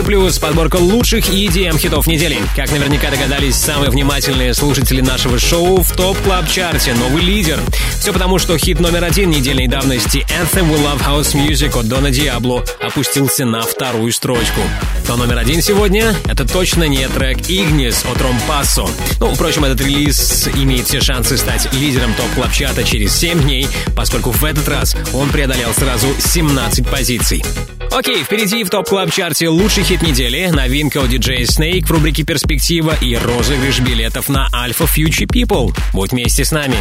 Европе Плюс подборка лучших EDM хитов недели. Как наверняка догадались самые внимательные слушатели нашего шоу в топ клаб чарте новый лидер. Все потому, что хит номер один недельной давности Anthem We Love House Music от Дона Диабло опустился на вторую строчку. Но номер один сегодня — это точно не трек Ignis от Ромпассо. Ну, впрочем, этот релиз имеет все шансы стать лидером топ клаб чарта через 7 дней, поскольку в этот раз он преодолел сразу 17 позиций. Окей, впереди в Top Club Chart е лучший хит недели, новинка у диджея Snake в рубрике «Перспектива» и розыгрыш билетов на Alpha Future People. Будь вместе с нами.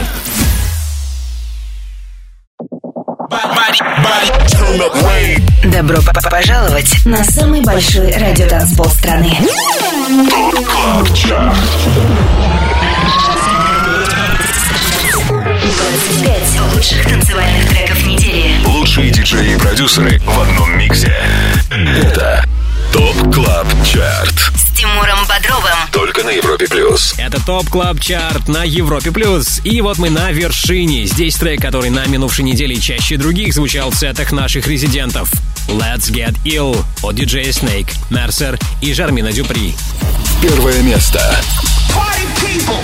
Добро пожаловать на самый большой радиотанцпол страны. 25 лучших танцевальных треков недели. Лучшие диджеи и продюсеры в одном миксе. Это ТОП Клаб Чарт. С Тимуром Бодровым. Только на Европе Плюс. Это Top Club Chart на Европе+. плюс. И вот мы на вершине. Здесь трек, который на минувшей неделе чаще других звучал в сетах наших резидентов. Let's Get Ill от диджея Snake, Mercer и Джермейна Дюпри. Первое место. Party people,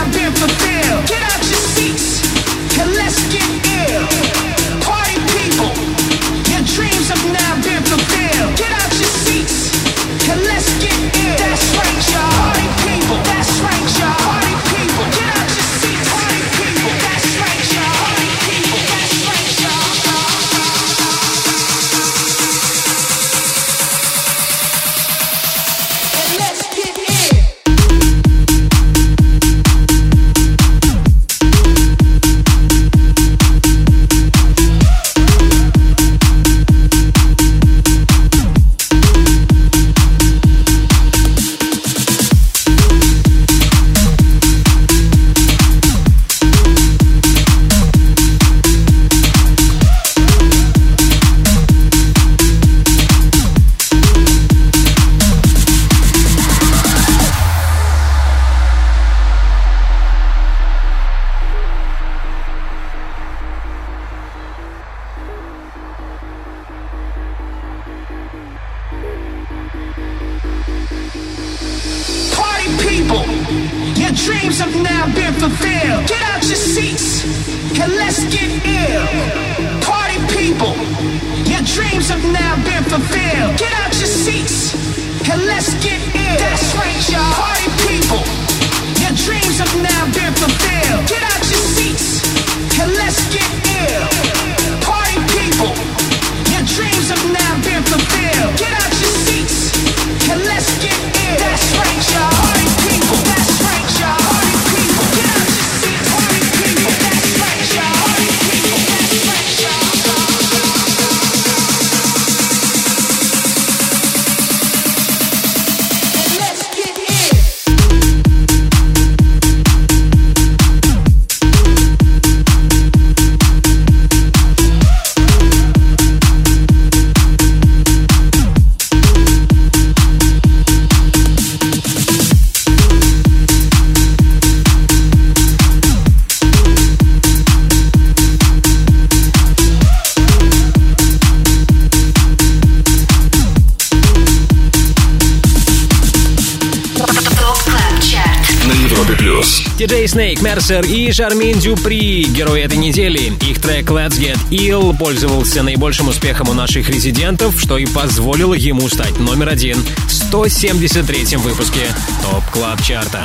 Mercer и Джермейн Дюпри, герои этой недели. Их трек Let's Get Ill пользовался наибольшим успехом у наших резидентов, что и позволило ему стать номер один в 173-м выпуске Top Club Chart а.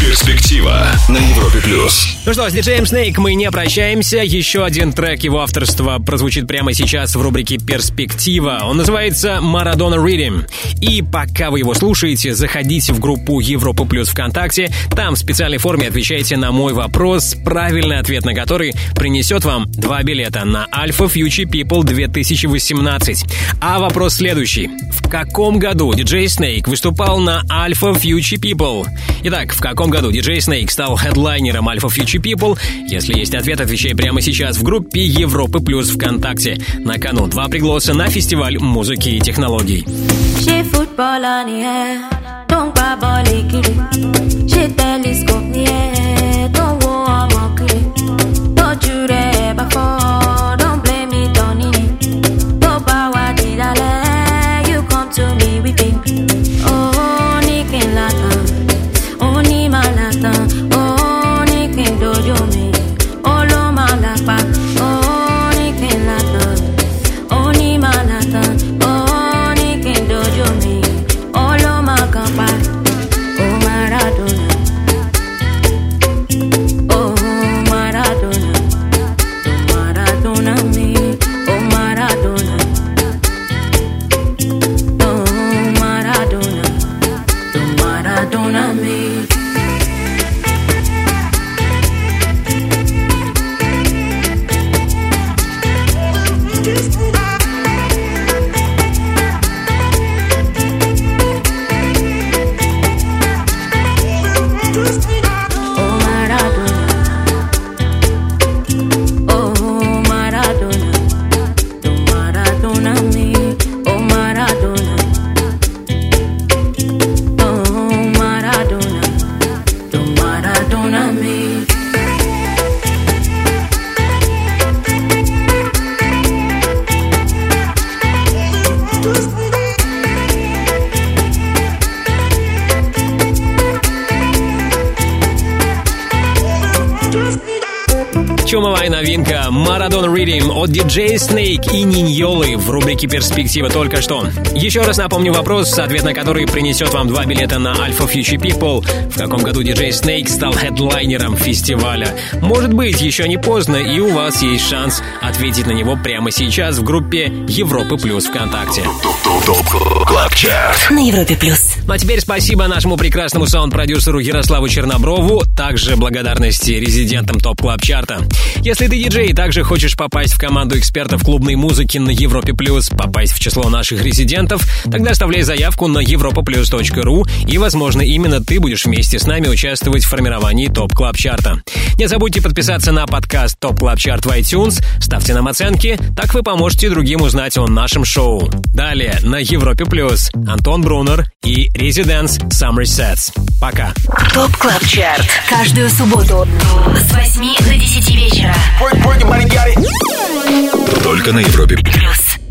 Перспектива на Европе Плюс. Ну что, с диджеем Snake мы не прощаемся. Еще один трек его авторства прозвучит прямо сейчас в рубрике «Перспектива». Он называется «Maradona Riddim». И пока вы его слушаете, заходите в группу Европа Плюс ВКонтакте. Там в специальной форме отвечайте на мой вопрос, правильный ответ на который принесет вам два билета на Alpha Future People 2018. А вопрос следующий. В каком году диджей Snake выступал на Alpha Future People? Итак, в каком году диджей Snake стал хедлайнером Alpha Future People? Если есть ответ, отвечай прямо сейчас в группе Европы Плюс ВКонтакте. На кону два пригласа на фестиваль музыки и технологий. Don't buy Bolly She tell от DJ Snake и Ниньолы в рубрике «Перспектива» только что. Еще раз напомню вопрос, ответ на который принесет вам два билета на Alpha Future People. В каком году DJ Snake стал хедлайнером фестиваля? Может быть, еще не поздно, и у вас есть шанс ответить на него прямо сейчас в группе Европы Плюс ВКонтакте. На Европе плюс. Ну а теперь спасибо нашему прекрасному саунд-продюсеру Ярославу Черноброву, также благодарности резидентам Top Club Chart а. Если ты диджей и также хочешь попасть в команду экспертов клубной музыки на Европе Плюс, попасть в число наших резидентов, тогда оставляй заявку на europaplus.ru и, возможно, именно ты будешь вместе с нами участвовать в формировании Top Club Chart а. Не забудьте подписаться на подкаст Top Club Chart в iTunes, ставьте нам оценки, так вы поможете другим узнать о нашем шоу. Далее на Европе Плюс Антон Брунер и Residents Summer Sets. Пока. Top Club Chart. Каждую субботу с 8 до 10 вечера. Только на Европе Плюс.